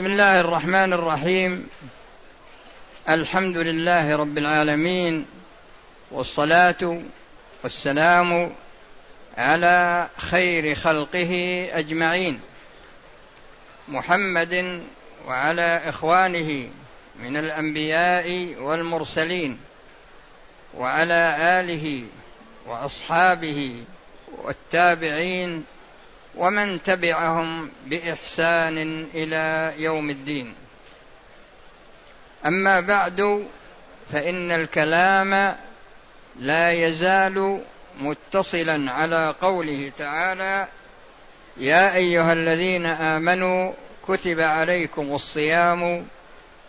بسم الله الرحمن الرحيم. الحمد لله رب العالمين والصلاة والسلام على خير خلقه أجمعين. محمد وعلى إخوانه من الأنبياء والمرسلين وعلى آله وأصحابه والتابعين ومن تبعهم بإحسان إلى يوم الدين. أما بعد فإن الكلام لا يزال متصلا على قوله تعالى يا أيها الذين آمنوا كتب عليكم الصيام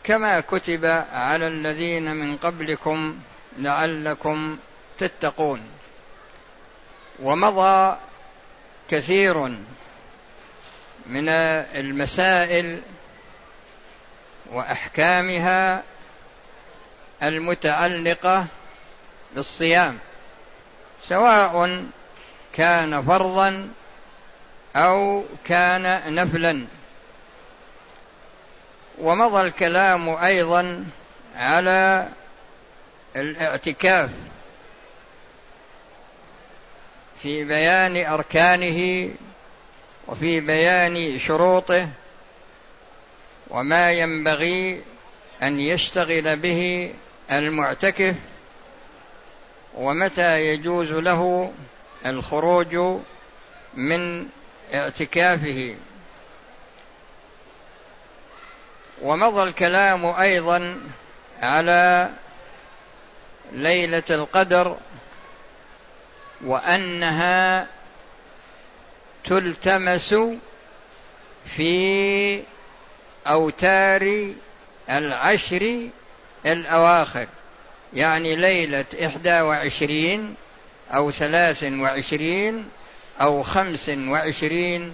كما كتب على الذين من قبلكم لعلكم تتقون. ومضى كثير من المسائل وأحكامها المتعلقة بالصيام سواء كان فرضا أو كان نفلا. ومضى الكلام أيضا على الاعتكاف في بيان أركانه وفي بيان شروطه وما ينبغي أن يشتغل به المعتكف ومتى يجوز له الخروج من اعتكافه. ومضى الكلام أيضا على ليلة القدر وأنها تلتمس في أوتار العشر الأواخر يعني ليلة إحدى وعشرين أو ثلاث وعشرين أو خمس وعشرين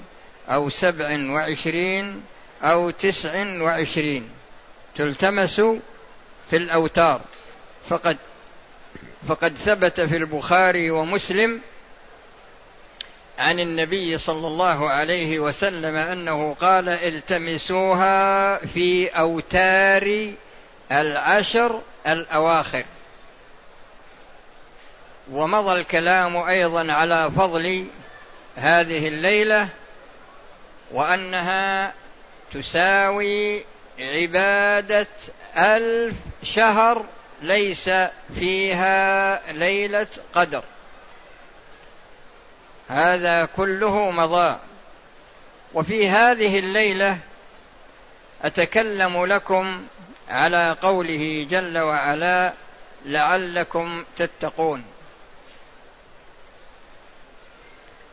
أو سبع وعشرين أو تسع وعشرين تلتمس في الأوتار فقد فقد ثبت في البخاري ومسلم عن النبي صلى الله عليه وسلم أنه قال التمسوها في أوتار العشر الأواخر. ومضى الكلام أيضا على فضل هذه الليلة وأنها تساوي عبادة ألف شهر ليس فيها ليلة قدر. هذا كله مضى. وفي هذه الليلة أتكلم لكم على قوله جل وعلا لعلكم تتقون.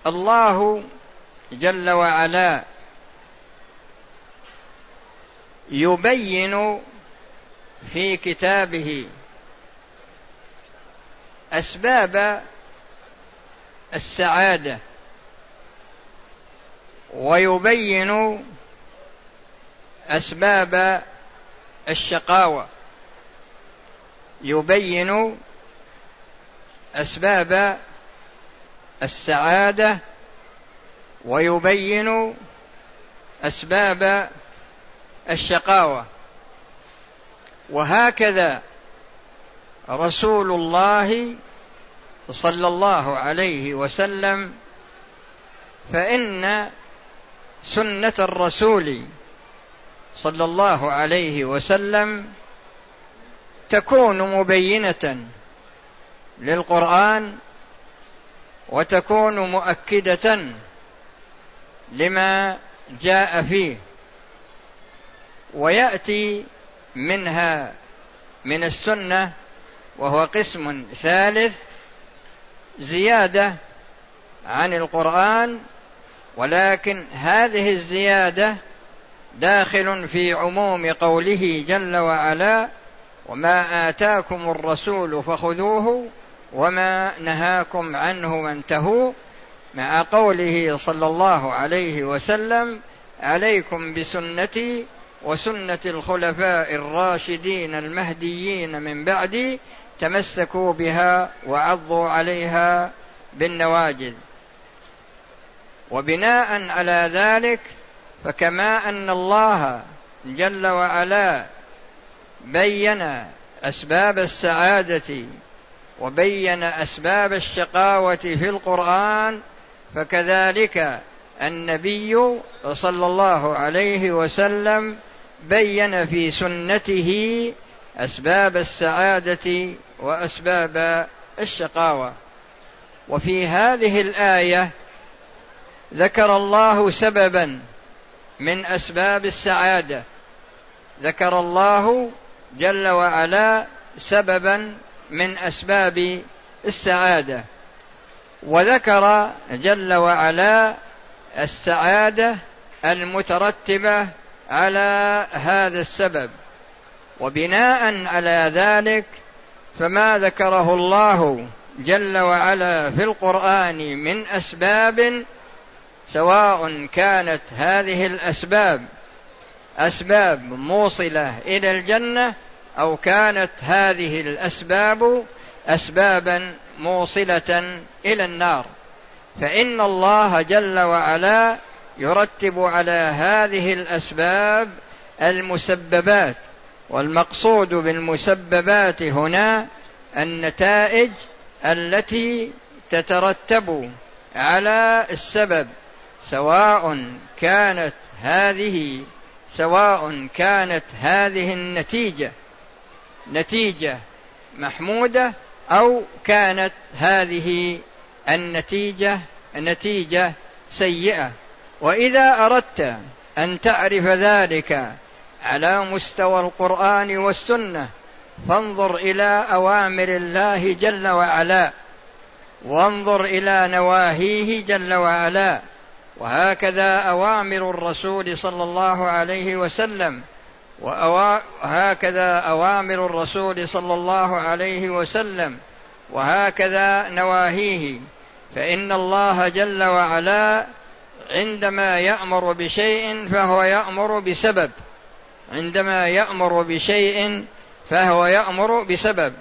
الله جل وعلا يبين في كتابه أسباب السعادة ويبين أسباب الشقاوة يبين أسباب السعادة ويبين أسباب الشقاوة. وهكذا رسول الله صلى الله عليه وسلم فإن سنة الرسول صلى الله عليه وسلم تكون مبينة للقرآن وتكون مؤكدة لما جاء فيه ويأتي منها من السنة وهو قسم ثالث زيادة عن القرآن ولكن هذه الزيادة داخل في عموم قوله جل وعلا وما آتاكم الرسول فخذوه وما نهاكم عنه وانتهوا مع قوله صلى الله عليه وسلم عليكم بسنتي وسنة الخلفاء الراشدين المهديين من بعدي تمسكوا بها وعضوا عليها بالنواجذ. وبناء على ذلك فكما أن الله جل وعلا بين أسباب السعادة وبين أسباب الشقاوة في القرآن فكذلك النبي صلى الله عليه وسلم بين في سنته أسباب السعادة وأسباب الشقاوة. وفي هذه الآية ذكر الله سببا من أسباب السعادة. ذكر الله جل وعلا سببا من أسباب السعادة. وذكر جل وعلا السعادة المترتبة على هذا السبب وبناء على ذلك فما ذكره الله جل وعلا في القرآن من أسباب سواء كانت هذه الأسباب أسباب موصلة إلى الجنة أو كانت هذه الأسباب اسبابا موصلة إلى النار. فإن الله جل وعلا يرتب على هذه الأسباب المسببات والمقصود بالمسببات هنا النتائج التي تترتب على السبب سواء كانت هذه سواء كانت هذه النتيجة نتيجة محمودة أو كانت هذه النتيجة نتيجة سيئة. وإذا أردت أن تعرف ذلك على مستوى القرآن والسنة فانظر إلى أوامر الله جل وعلا. وانظر إلى نواهيه جل وعلا. وهكذا أوامر الرسول صلى الله عليه وسلم. وهكذا أوامر الرسول صلى الله عليه وسلم. وهكذا نواهيه. فإن الله جل وعلا عندما يأمر بشيء فهو يأمر بسبب. عندما يأمر بشيء فهو يأمر بسبب.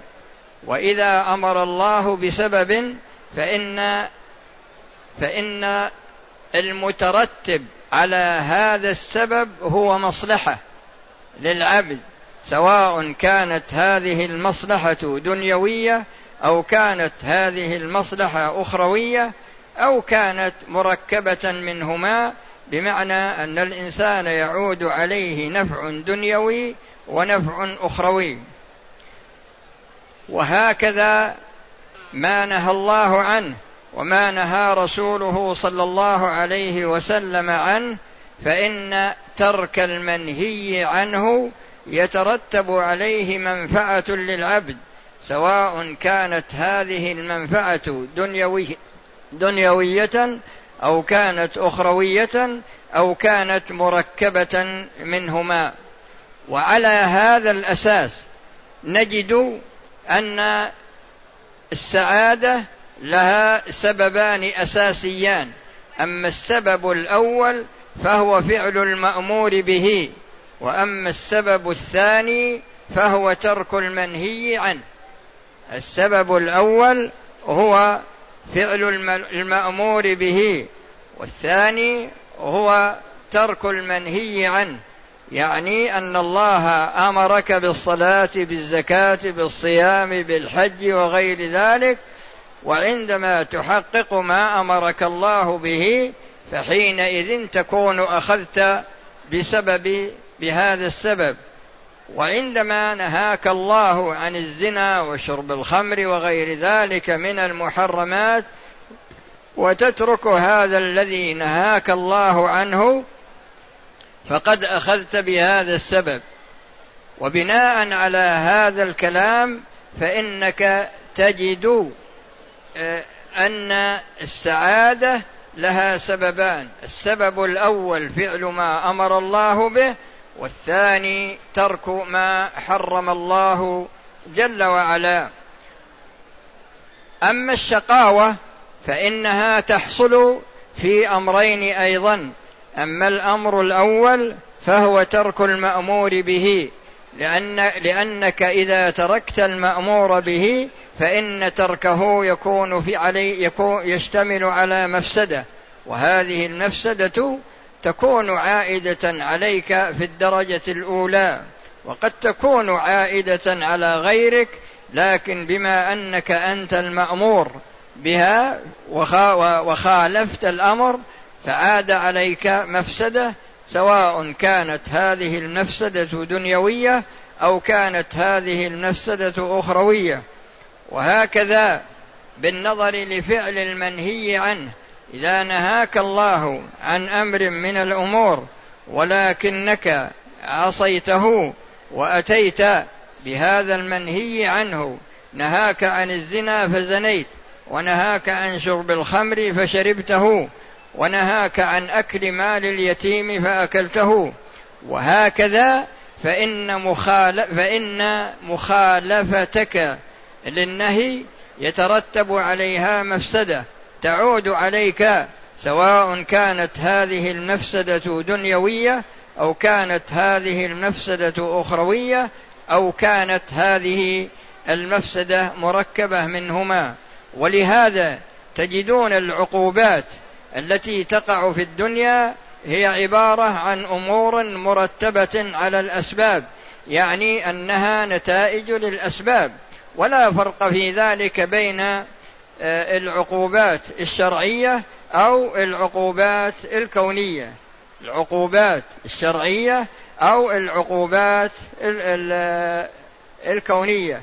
وإذا أمر الله بسبب فان فإن المترتب على هذا السبب هو مصلحة للعبد سواء كانت هذه المصلحة دنيوية أو كانت هذه المصلحة أخروية. أو كانت مركبة منهما بمعنى أن الإنسان يعود عليه نفع دنيوي ونفع أخروي. وهكذا ما نهى الله عنه وما نهى رسوله صلى الله عليه وسلم عنه فإن ترك المنهي عنه يترتب عليه منفعة للعبد سواء كانت هذه المنفعة دنيوي دنيوية أو كانت أخروية أو كانت مركبة منهما. وعلى هذا الأساس نجد أن السعادة لها سببان أساسيان. أما السبب الأول فهو فعل المأمور به وأما السبب الثاني فهو ترك المنهي عنه. السبب الأول هو فعل المأمور به. والثاني هو ترك المنهي عنه. يعني أن الله أمرك بالصلاة بالزكاة بالصيام بالحج وغير ذلك. وعندما تحقق ما أمرك الله به فحينئذ تكون أخذت بسبب بهذا السبب. وعندما نهاك الله عن الزنا وشرب الخمر وغير ذلك من المحرمات وتترك هذا الذي نهاك الله عنه فقد أخذت بهذا السبب. وبناء على هذا الكلام فإنك تجد آه، أن السعادة لها سببان. السبب الأول فعل ما أمر الله به والثاني ترك ما حرم الله جل وعلا. أما الشقاوة فإنها تحصل في أمرين أيضا. أما الأمر الأول فهو ترك المأمور به لأن لأنك إذا تركت المأمور به فإن تركه يكون في علي يكون يشتمل على مفسدة. وهذه المفسدة تكون عائدة عليك في الدرجة الأولى وقد تكون عائدة على غيرك لكن بما أنك أنت المأمور بها وخالفت الأمر فعاد عليك مفسدة سواء كانت هذه المفسدة دنيوية أو كانت هذه المفسدة أخروية. وهكذا بالنظر لفعل المنهي عنه إذا نهاك الله عن أمر من الأمور ولكنك عصيته وأتيت بهذا المنهي عنه. نهاك عن الزنا فزنيت ونهاك عن شرب الخمر فشربته ونهاك عن أكل مال اليتيم فأكلته. وهكذا فإن مخالف فإن مخالفتك للنهي يترتب عليها مفسدة. تعود عليك سواء كانت هذه المفسدة دنيوية أو كانت هذه المفسدة أخروية أو كانت هذه المفسدة مركبة منهما. ولهذا تجدون العقوبات التي تقع في الدنيا هي عبارة عن أمور مرتبة على الأسباب يعني أنها نتائج للأسباب. ولا فرق في ذلك بين العقوبات الشرعية أو العقوبات الكونية. العقوبات الشرعية أو العقوبات الكونية.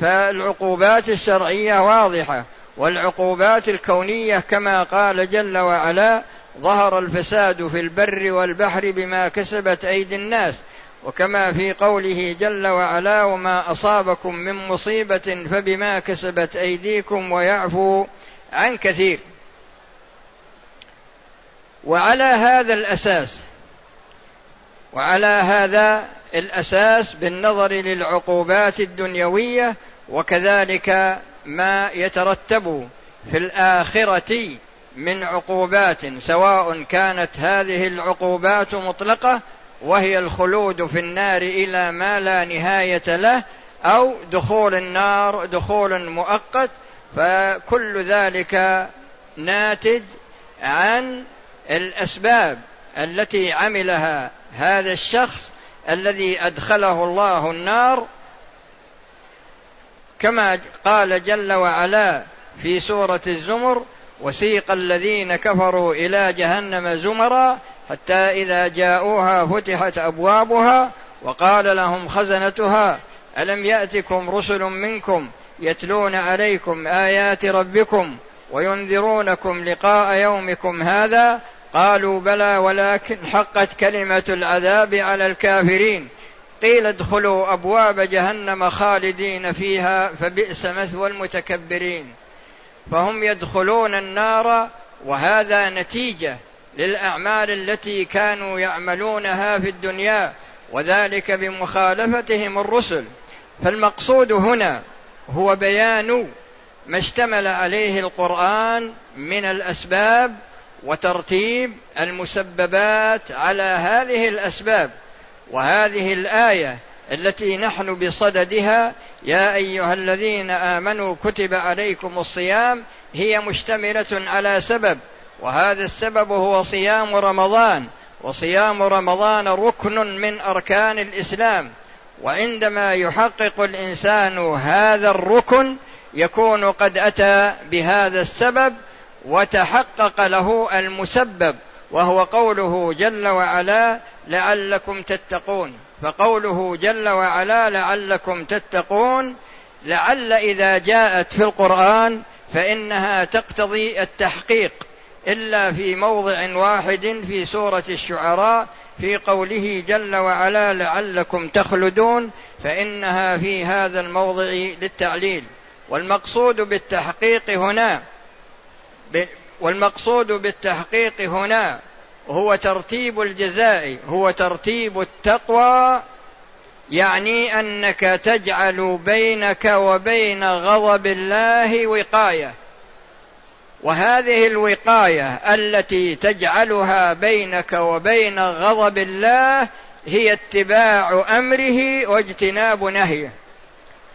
فالعقوبات الشرعية واضحة والعقوبات الكونية كما قال جل وعلا ظهر الفساد في البر والبحر بما كسبت أيدي الناس وكما في قوله جل وعلا وما أصابكم من مصيبة فبما كسبت أيديكم ويعفو عن كثير. وعلى هذا الأساس وعلى هذا الأساس بالنظر للعقوبات الدنيوية وكذلك ما يترتب في الآخرة من عقوبات سواء كانت هذه العقوبات مطلقة وهي الخلود في النار إلى ما لا نهاية له أو دخول النار دخول مؤقت فكل ذلك ناتج عن الأسباب التي عملها هذا الشخص الذي أدخله الله النار. كما قال جل وعلا في سورة الزمر وسيق الذين كفروا إلى جهنم زمرا حتى إذا جاءوها فتحت أبوابها وقال لهم خزنتها ألم يأتكم رسل منكم يتلون عليكم آيات ربكم وينذرونكم لقاء يومكم هذا؟ قالوا بلى ولكن حقت كلمة العذاب على الكافرين. قيل ادخلوا أبواب جهنم خالدين فيها فبئس مثوى المتكبرين. فهم يدخلون النار وهذا نتيجة للأعمال التي كانوا يعملونها في الدنيا وذلك بمخالفتهم الرسل. فالمقصود هنا هو بيان ما اشتمل عليه القرآن من الأسباب وترتيب المسببات على هذه الأسباب. وهذه الآية التي نحن بصددها يا أيها الذين آمنوا كتب عليكم الصيام هي مشتملة على سبب وهذا السبب هو صيام رمضان وصيام رمضان ركن من أركان الإسلام. وعندما يحقق الإنسان هذا الركن يكون قد أتى بهذا السبب وتحقق له المسبب وهو قوله جل وعلا لعلكم تتقون. فقوله جل وعلا لعلكم تتقون لعل إذا جاءت في القرآن فإنها تقتضي التحقيق إلا في موضع واحد في سورة الشعراء في قوله جل وعلا لعلكم تخلدون فإنها في هذا الموضع للتعليل. والمقصود بالتحقيق هنا والمقصود بالتحقيق هنا هو ترتيب الجزاء هو ترتيب التقوى يعني أنك تجعل بينك وبين غضب الله وقاية. وهذه الوقاية التي تجعلها بينك وبين غضب الله هي اتباع أمره واجتناب نهيه.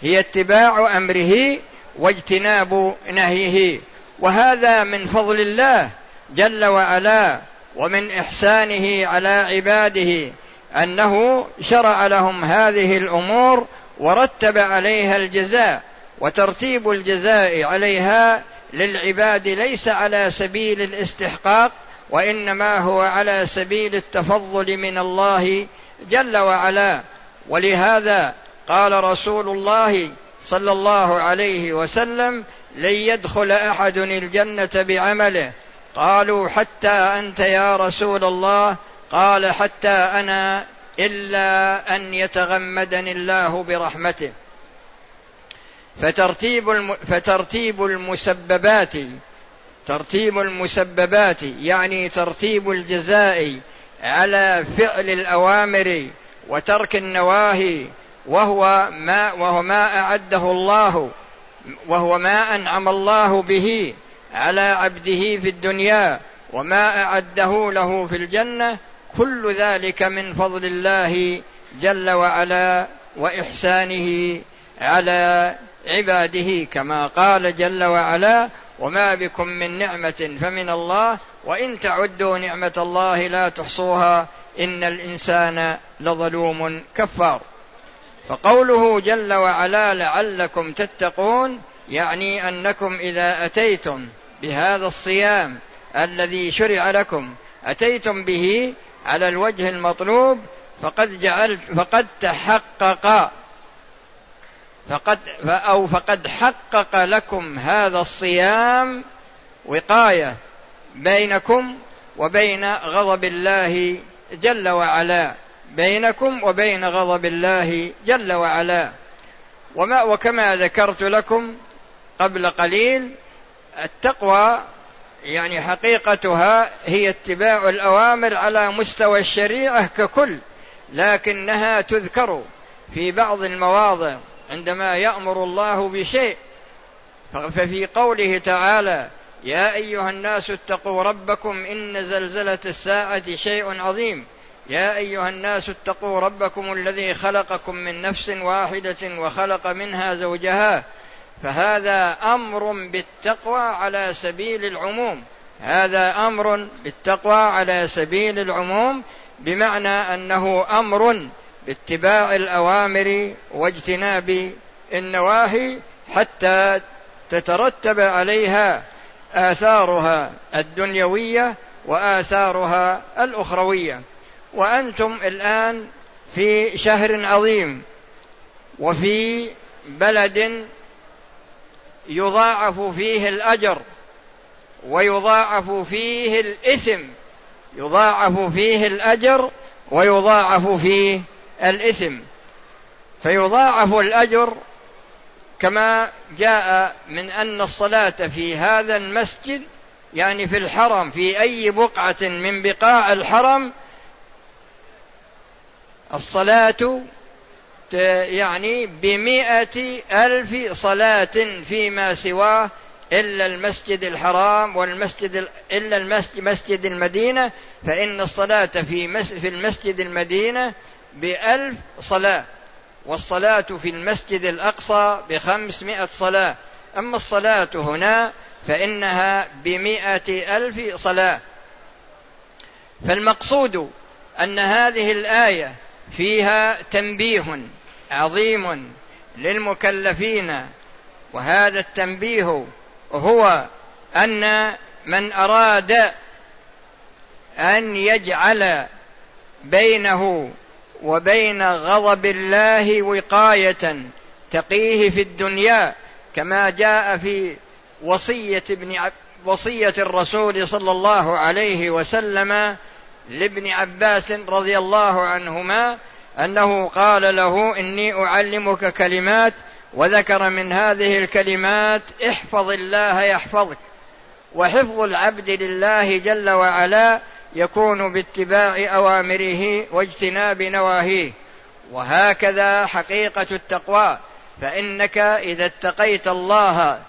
هي اتباع أمره واجتناب نهيه. وهذا من فضل الله جل وعلا. ومن إحسانه على عباده أنه شرع لهم هذه الأمور ورتب عليها الجزاء وترتيب الجزاء عليها للعباد ليس على سبيل الاستحقاق وإنما هو على سبيل التفضل من الله جل وعلا. ولهذا قال رسول الله صلى الله عليه وسلم لن يدخل أحد الجنة بعمله قالوا حتى أنت يا رسول الله. قال حتى أنا إلا أن يتغمدني الله برحمته. فترتيب الم... فترتيب المسببات ترتيب المسببات يعني ترتيب الجزاء على فعل الأوامر وترك النواهي وهو ما وهو ما أعده الله وهو ما أنعم الله به. على عبده في الدنيا وما أعده له في الجنة كل ذلك من فضل الله جل وعلا وإحسانه على عباده كما قال جل وعلا وما بكم من نعمة فمن الله وإن تعدوا نعمة الله لا تحصوها إن الإنسان لظلوم كفار. فقوله جل وعلا لعلكم تتقون يعني أنكم إذا أتيتم بهذا الصيام الذي شرع لكم أتيتم به على الوجه المطلوب فقد جعلت فقد تحقق فقد أو فقد حقق لكم هذا الصيام وقاية بينكم وبين غضب الله جل وعلا بينكم وبين غضب الله جل وعلا. وما وكما ذكرت لكم قبل قليل التقوى يعني حقيقتها هي اتباع الأوامر على مستوى الشريعة ككل لكنها تذكر في بعض المواضع عندما يأمر الله بشيء. ففي قوله تعالى يا أيها الناس اتقوا ربكم إن زلزلة الساعة شيء عظيم. يا أيها الناس اتقوا ربكم الذي خلقكم من نفس واحدة وخلق منها زوجها. فهذا أمر بالتقوى على سبيل العموم. هذا أمر بالتقوى على سبيل العموم بمعنى أنه أمر باتباع الأوامر واجتناب النواهي حتى تترتب عليها آثارها الدنيوية وآثارها الأخروية. وأنتم الآن في شهر عظيم وفي بلد يضاعف فيه الأجر ويضاعف فيه الإثم يضاعف فيه الأجر ويضاعف فيه الإثم. فيضاعف الأجر كما جاء من أن الصلاة في هذا المسجد يعني في الحرم في أي بقعة من بقاع الحرم الصلاة يعني بمائة ألف صلاة فيما سواه إلا المسجد الحرام والمسجد إلا المسجد مسجد المدينة فإن الصلاة في في المسجد المدينة بألف صلاة والصلاة في المسجد الأقصى بخمسمائة صلاة. أما الصلاة هنا فإنها بمائة ألف صلاة. فالمقصود أن هذه الآية فيها تنبيه عظيم للمكلفين وهذا التنبيه هو أن من أراد أن يجعل بينه وبين غضب الله وقاية تقيه في الدنيا كما جاء في وصية ابن وصية الرسول صلى الله عليه وسلم لابن عباس رضي الله عنهما أنه قال له إني أعلمك كلمات وذكر من هذه الكلمات احفظ الله يحفظك وحفظ العبد لله جل وعلا يكون باتباع أوامره واجتناب نواهيه وهكذا حقيقة التقوى فإنك إذا اتقيت الله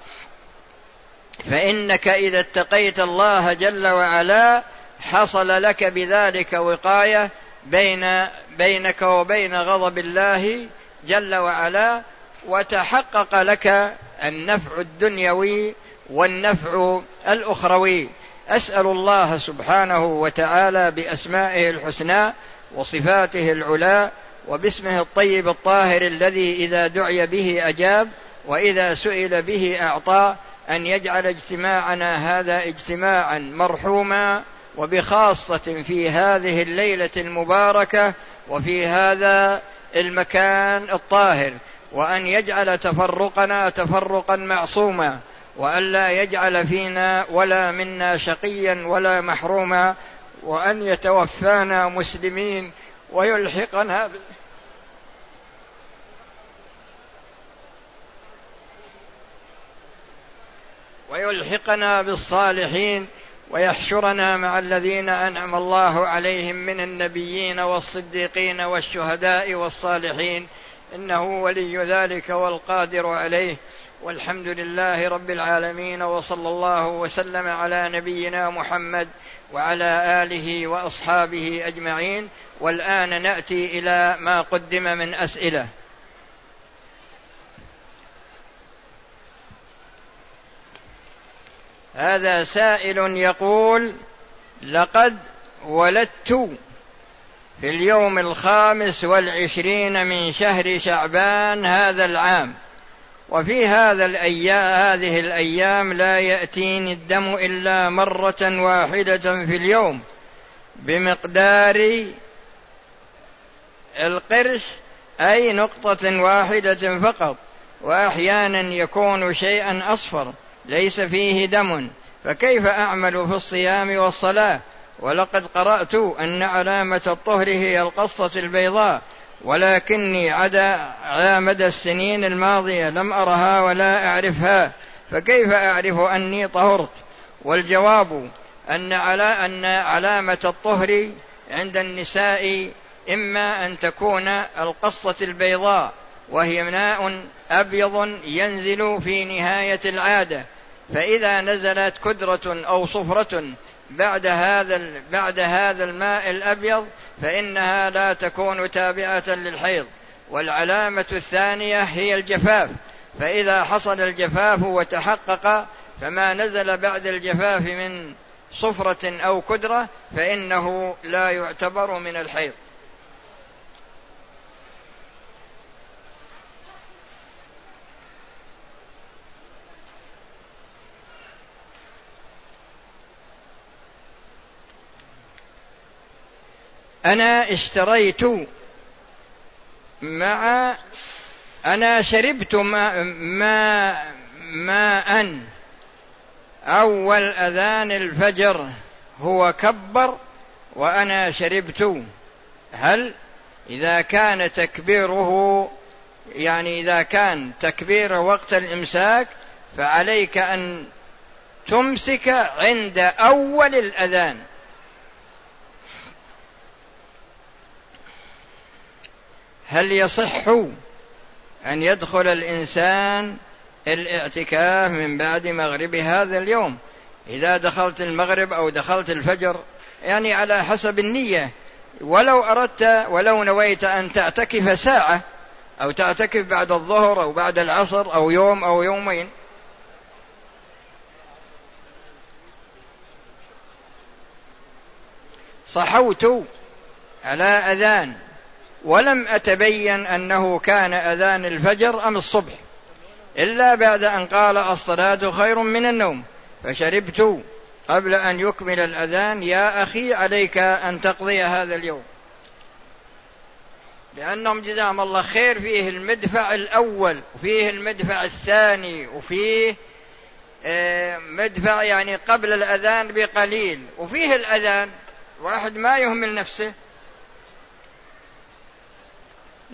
فإنك إذا اتقيت الله جل وعلا حصل لك بذلك وقاية بين بينك وبين غضب الله جل وعلا وتحقق لك النفع الدنيوي والنفع الأخروي. أسأل الله سبحانه وتعالى بأسمائه الحسنى وصفاته العلى وباسمه الطيب الطاهر الذي إذا دعي به أجاب وإذا سئل به أعطى أن يجعل اجتماعنا هذا اجتماعا مرحوما وبخاصة في هذه الليلة المباركة وفي هذا المكان الطاهر وأن يجعل تفرقنا تفرقا معصوما والا يجعل فينا ولا منا شقيا ولا محروما وأن يتوفانا مسلمين ويلحقنا ويلحقنا بالصالحين ويحشرنا مع الذين أنعم الله عليهم من النبيين والصديقين والشهداء والصالحين. إنه ولي ذلك والقادر عليه. والحمد لله رب العالمين وصلى الله وسلم على نبينا محمد وعلى آله وأصحابه أجمعين. والآن نأتي إلى ما قدم من أسئلة. هذا سائل يقول لقد ولدت في اليوم الخامس والعشرين من شهر شعبان هذا العام وفي هذا الأيام هذه الأيام لا يأتيني الدم إلا مرة واحدة في اليوم بمقدار القرش أي نقطة واحدة فقط وأحيانا يكون شيئا أصفر. ليس فيه دم فكيف أعمل في الصيام والصلاة؟ ولقد قرأت أن علامة الطهر هي القصة البيضاء ولكني عدا على مدى السنين الماضية لم أرها ولا أعرفها فكيف أعرف أني طهرت؟ والجواب أن على أن علامة الطهر عند النساء إما أن تكون القصة البيضاء وهي ماء أبيض ينزل في نهاية العادة فإذا نزلت كدرة أو صفرة بعد هذا بعد هذا الماء الأبيض فإنها لا تكون تابعة للحيض. والعلامة الثانية هي الجفاف. فإذا حصل الجفاف وتحقق فما نزل بعد الجفاف من صفرة أو كدرة فإنه لا يعتبر من الحيض. أنا اشتريت مع أنا شربت ماء ماء ماء. أول أذان الفجر هو كبر وأنا شربت. هل إذا كان تكبيره يعني إذا كان تكبير وقت الإمساك فعليك أن تمسك عند أول الأذان. هل يصح أن يدخل الإنسان الاعتكاف من بعد مغرب هذا اليوم؟ إذا دخلت المغرب أو دخلت الفجر يعني على حسب النية. ولو أردت ولو نويت أن تعتكف ساعة أو تعتكف بعد الظهر أو بعد العصر أو يوم أو يومين. صحوت على أذان. ولم أتبين أنه كان أذان الفجر أم الصبح إلا بعد أن قال الصلاة خير من النوم فشربت قبل أن يكمل الأذان يا أخي عليك أن تقضي هذا اليوم. لأنهم جزاهم الله خير فيه المدفع الأول وفيه المدفع الثاني وفيه آه، مدفع يعني قبل الأذان بقليل وفيه الأذان واحد ما يهمل نفسه.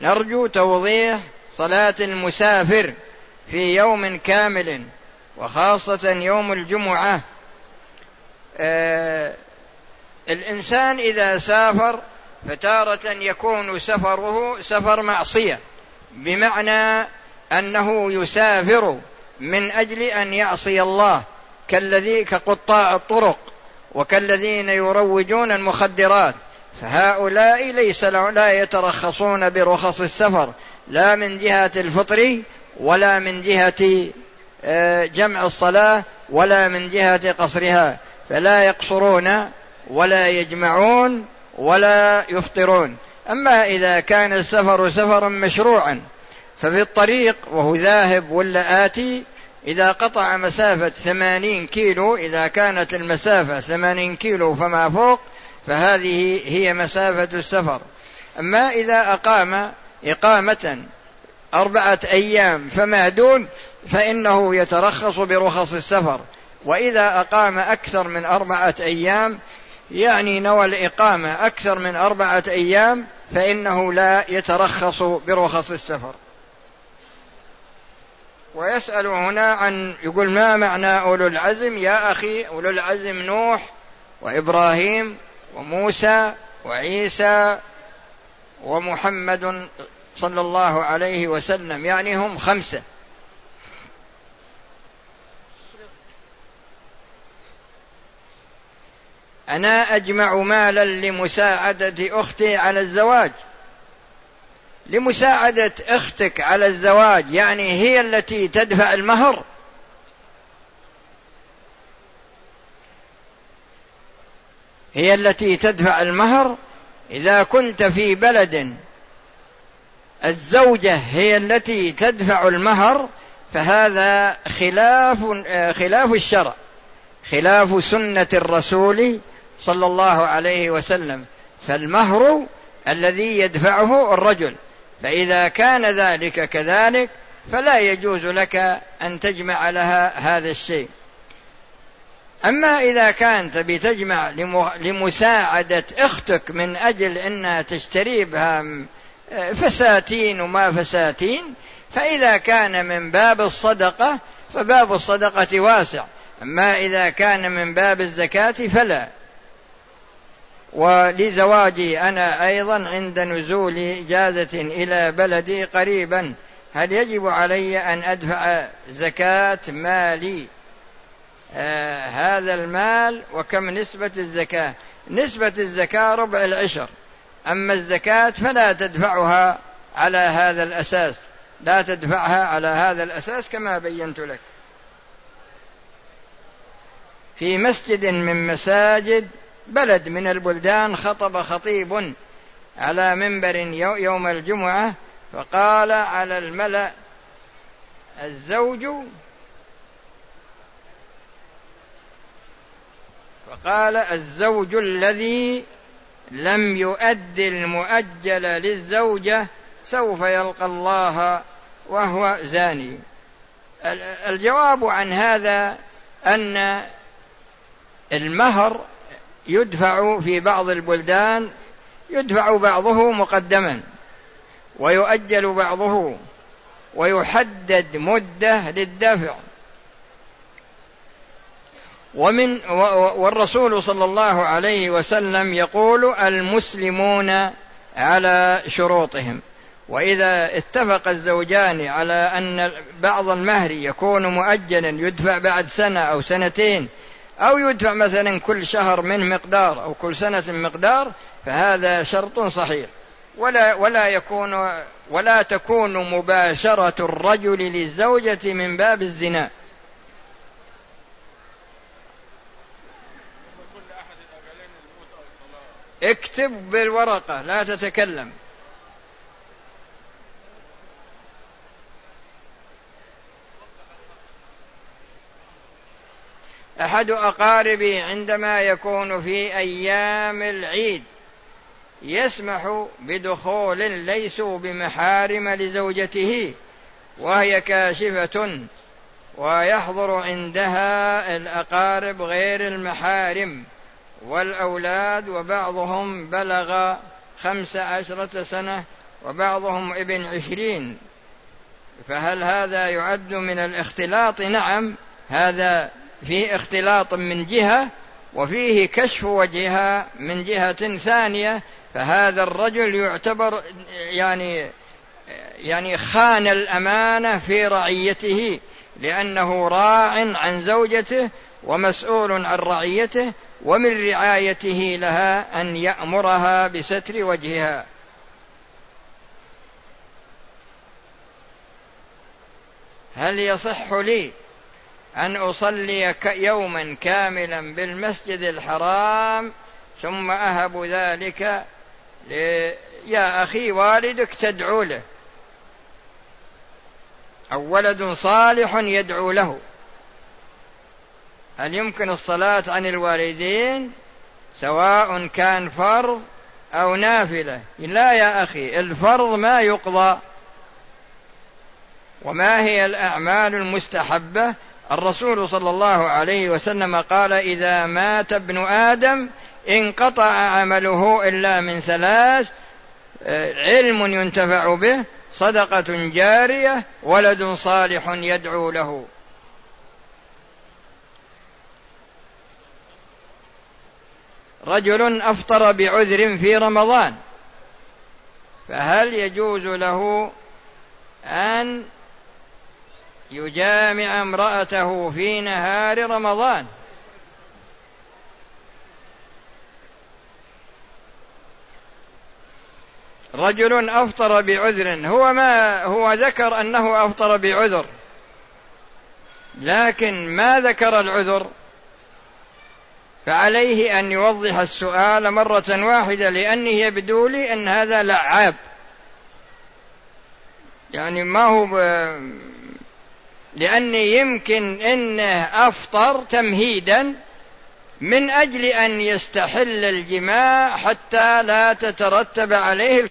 نرجو توضيح صلاة المسافر في يوم كامل وخاصة يوم الجمعة. آه الإنسان إذا سافر فتارة يكون سفره سفر معصية بمعنى أنه يسافر من أجل أن يعصي الله كالذي كقطاع الطرق وكالذين يروجون المخدرات. فهؤلاء ليس لا يترخصون برخص السفر لا من جهة الفطر ولا من جهة آه، جمع الصلاة ولا من جهة قصرها فلا يقصرون ولا يجمعون ولا يفطرون. أما إذا كان السفر سفرا مشروعا ففي الطريق وهو ذاهب ولا آتي إذا قطع مسافة ثمانين كيلو إذا كانت المسافة ثمانين كيلو فما فوق فهذه هي مسافة السفر. أما إذا أقام إقامة أربعة أيام فما دون فإنه يترخص برخص السفر. وإذا أقام أكثر من أربعة أيام يعني نوى الإقامة أكثر من أربعة أيام فإنه لا يترخص برخص السفر. ويسأل هنا عن يقول ما معنى أولو العزم؟ يا أخي أولو العزم نوح وإبراهيم وموسى وعيسى ومحمد صلى الله عليه وسلم. يعني هم خمسة. أنا أجمع مالا لمساعدة أختي على الزواج. لمساعدة أختك على الزواج يعني هي التي تدفع المهر. هي التي تدفع المهر إذا كنت في بلد. الزوجة هي التي تدفع المهر فهذا خلاف خلاف الشرع خلاف سنة الرسول صلى الله عليه وسلم. فالمهر الذي يدفعه الرجل فإذا كان ذلك كذلك فلا يجوز لك أن تجمع لها هذا الشيء. أما إذا كانت بتجمع لمساعدة أختك من أجل أنها تشتري بها فساتين وما فساتين فإذا كان من باب الصدقة فباب الصدقة واسع. أما إذا كان من باب الزكاة فلا. ولزواجي أنا أيضا عند نزول إجازة إلى بلدي قريبا هل يجب علي أن أدفع زكاة مالي؟ آه هذا المال وكم نسبة الزكاة؟ نسبة الزكاة ربع العشر. أما الزكاة فلا تدفعها على هذا الأساس. لا تدفعها على هذا الأساس كما بينت لك. في مسجد من مساجد بلد من البلدان خطب خطيب على منبر يوم الجمعة فقال على الملأ الزوج فقال الزوج الذي لم يؤد المؤجل للزوجة سوف يلقى الله وهو زاني. الجواب عن هذا أن المهر يدفع في بعض البلدان يدفع بعضه مقدما ويؤجل بعضه ويحدد مدة للدفع. ومن والرسول صلى الله عليه وسلم يقول المسلمون على شروطهم. وإذا اتفق الزوجان على أن بعض المهر يكون مؤجلا يدفع بعد سنة أو سنتين أو يدفع مثلا كل شهر من مقدار أو كل سنة مقدار فهذا شرط صحيح. ولا ولا يكون ولا تكون مباشرة الرجل للزوجة من باب الزنا. اكتب بالورقة لا تتكلم. أحد أقاربي عندما يكون في أيام العيد يسمح بدخول ليسوا بمحارم لزوجته وهي كاشفة ويحضر عندها الأقارب غير المحارم. والأولاد وبعضهم بلغ خمس عشرة سنة وبعضهم ابن عشرين. فهل هذا يعد من الاختلاط؟ نعم هذا فيه اختلاط من جهة وفيه كشف وجهها من جهة ثانية. فهذا الرجل يعتبر يعني يعني خان الأمانة في رعيته لأنه راع عن زوجته ومسؤول عن رعيته ومن رعايته لها أن يأمرها بستر وجهها. هل يصح لي أن أصلي يوما كاملا بالمسجد الحرام ثم أهب ذلك يا أخي والدك تدعو له. أو ولد صالح يدعو له. هل يمكن الصلاة عن الوالدين سواء كان فرض أو نافلة. لا يا أخي الفرض ما يقضى. وما هي الأعمال المستحبة؟ الرسول صلى الله عليه وسلم قال إذا مات ابن آدم انقطع عمله إلا من ثلاث علم ينتفع به صدقة جارية ولد صالح يدعو له. رجل أفطر بعذر في رمضان فهل يجوز له أن يجامع امرأته في نهار رمضان؟ رجل أفطر بعذر هو ما هو ذكر أنه أفطر بعذر لكن ما ذكر العذر؟ فعليه أن يوضح السؤال مرة واحدة لأنه يبدو لي أن هذا لعاب. يعني ما هو ب... لأني يمكن انه أفطر تمهيدا من أجل أن يستحل الجماع حتى لا تترتب عليه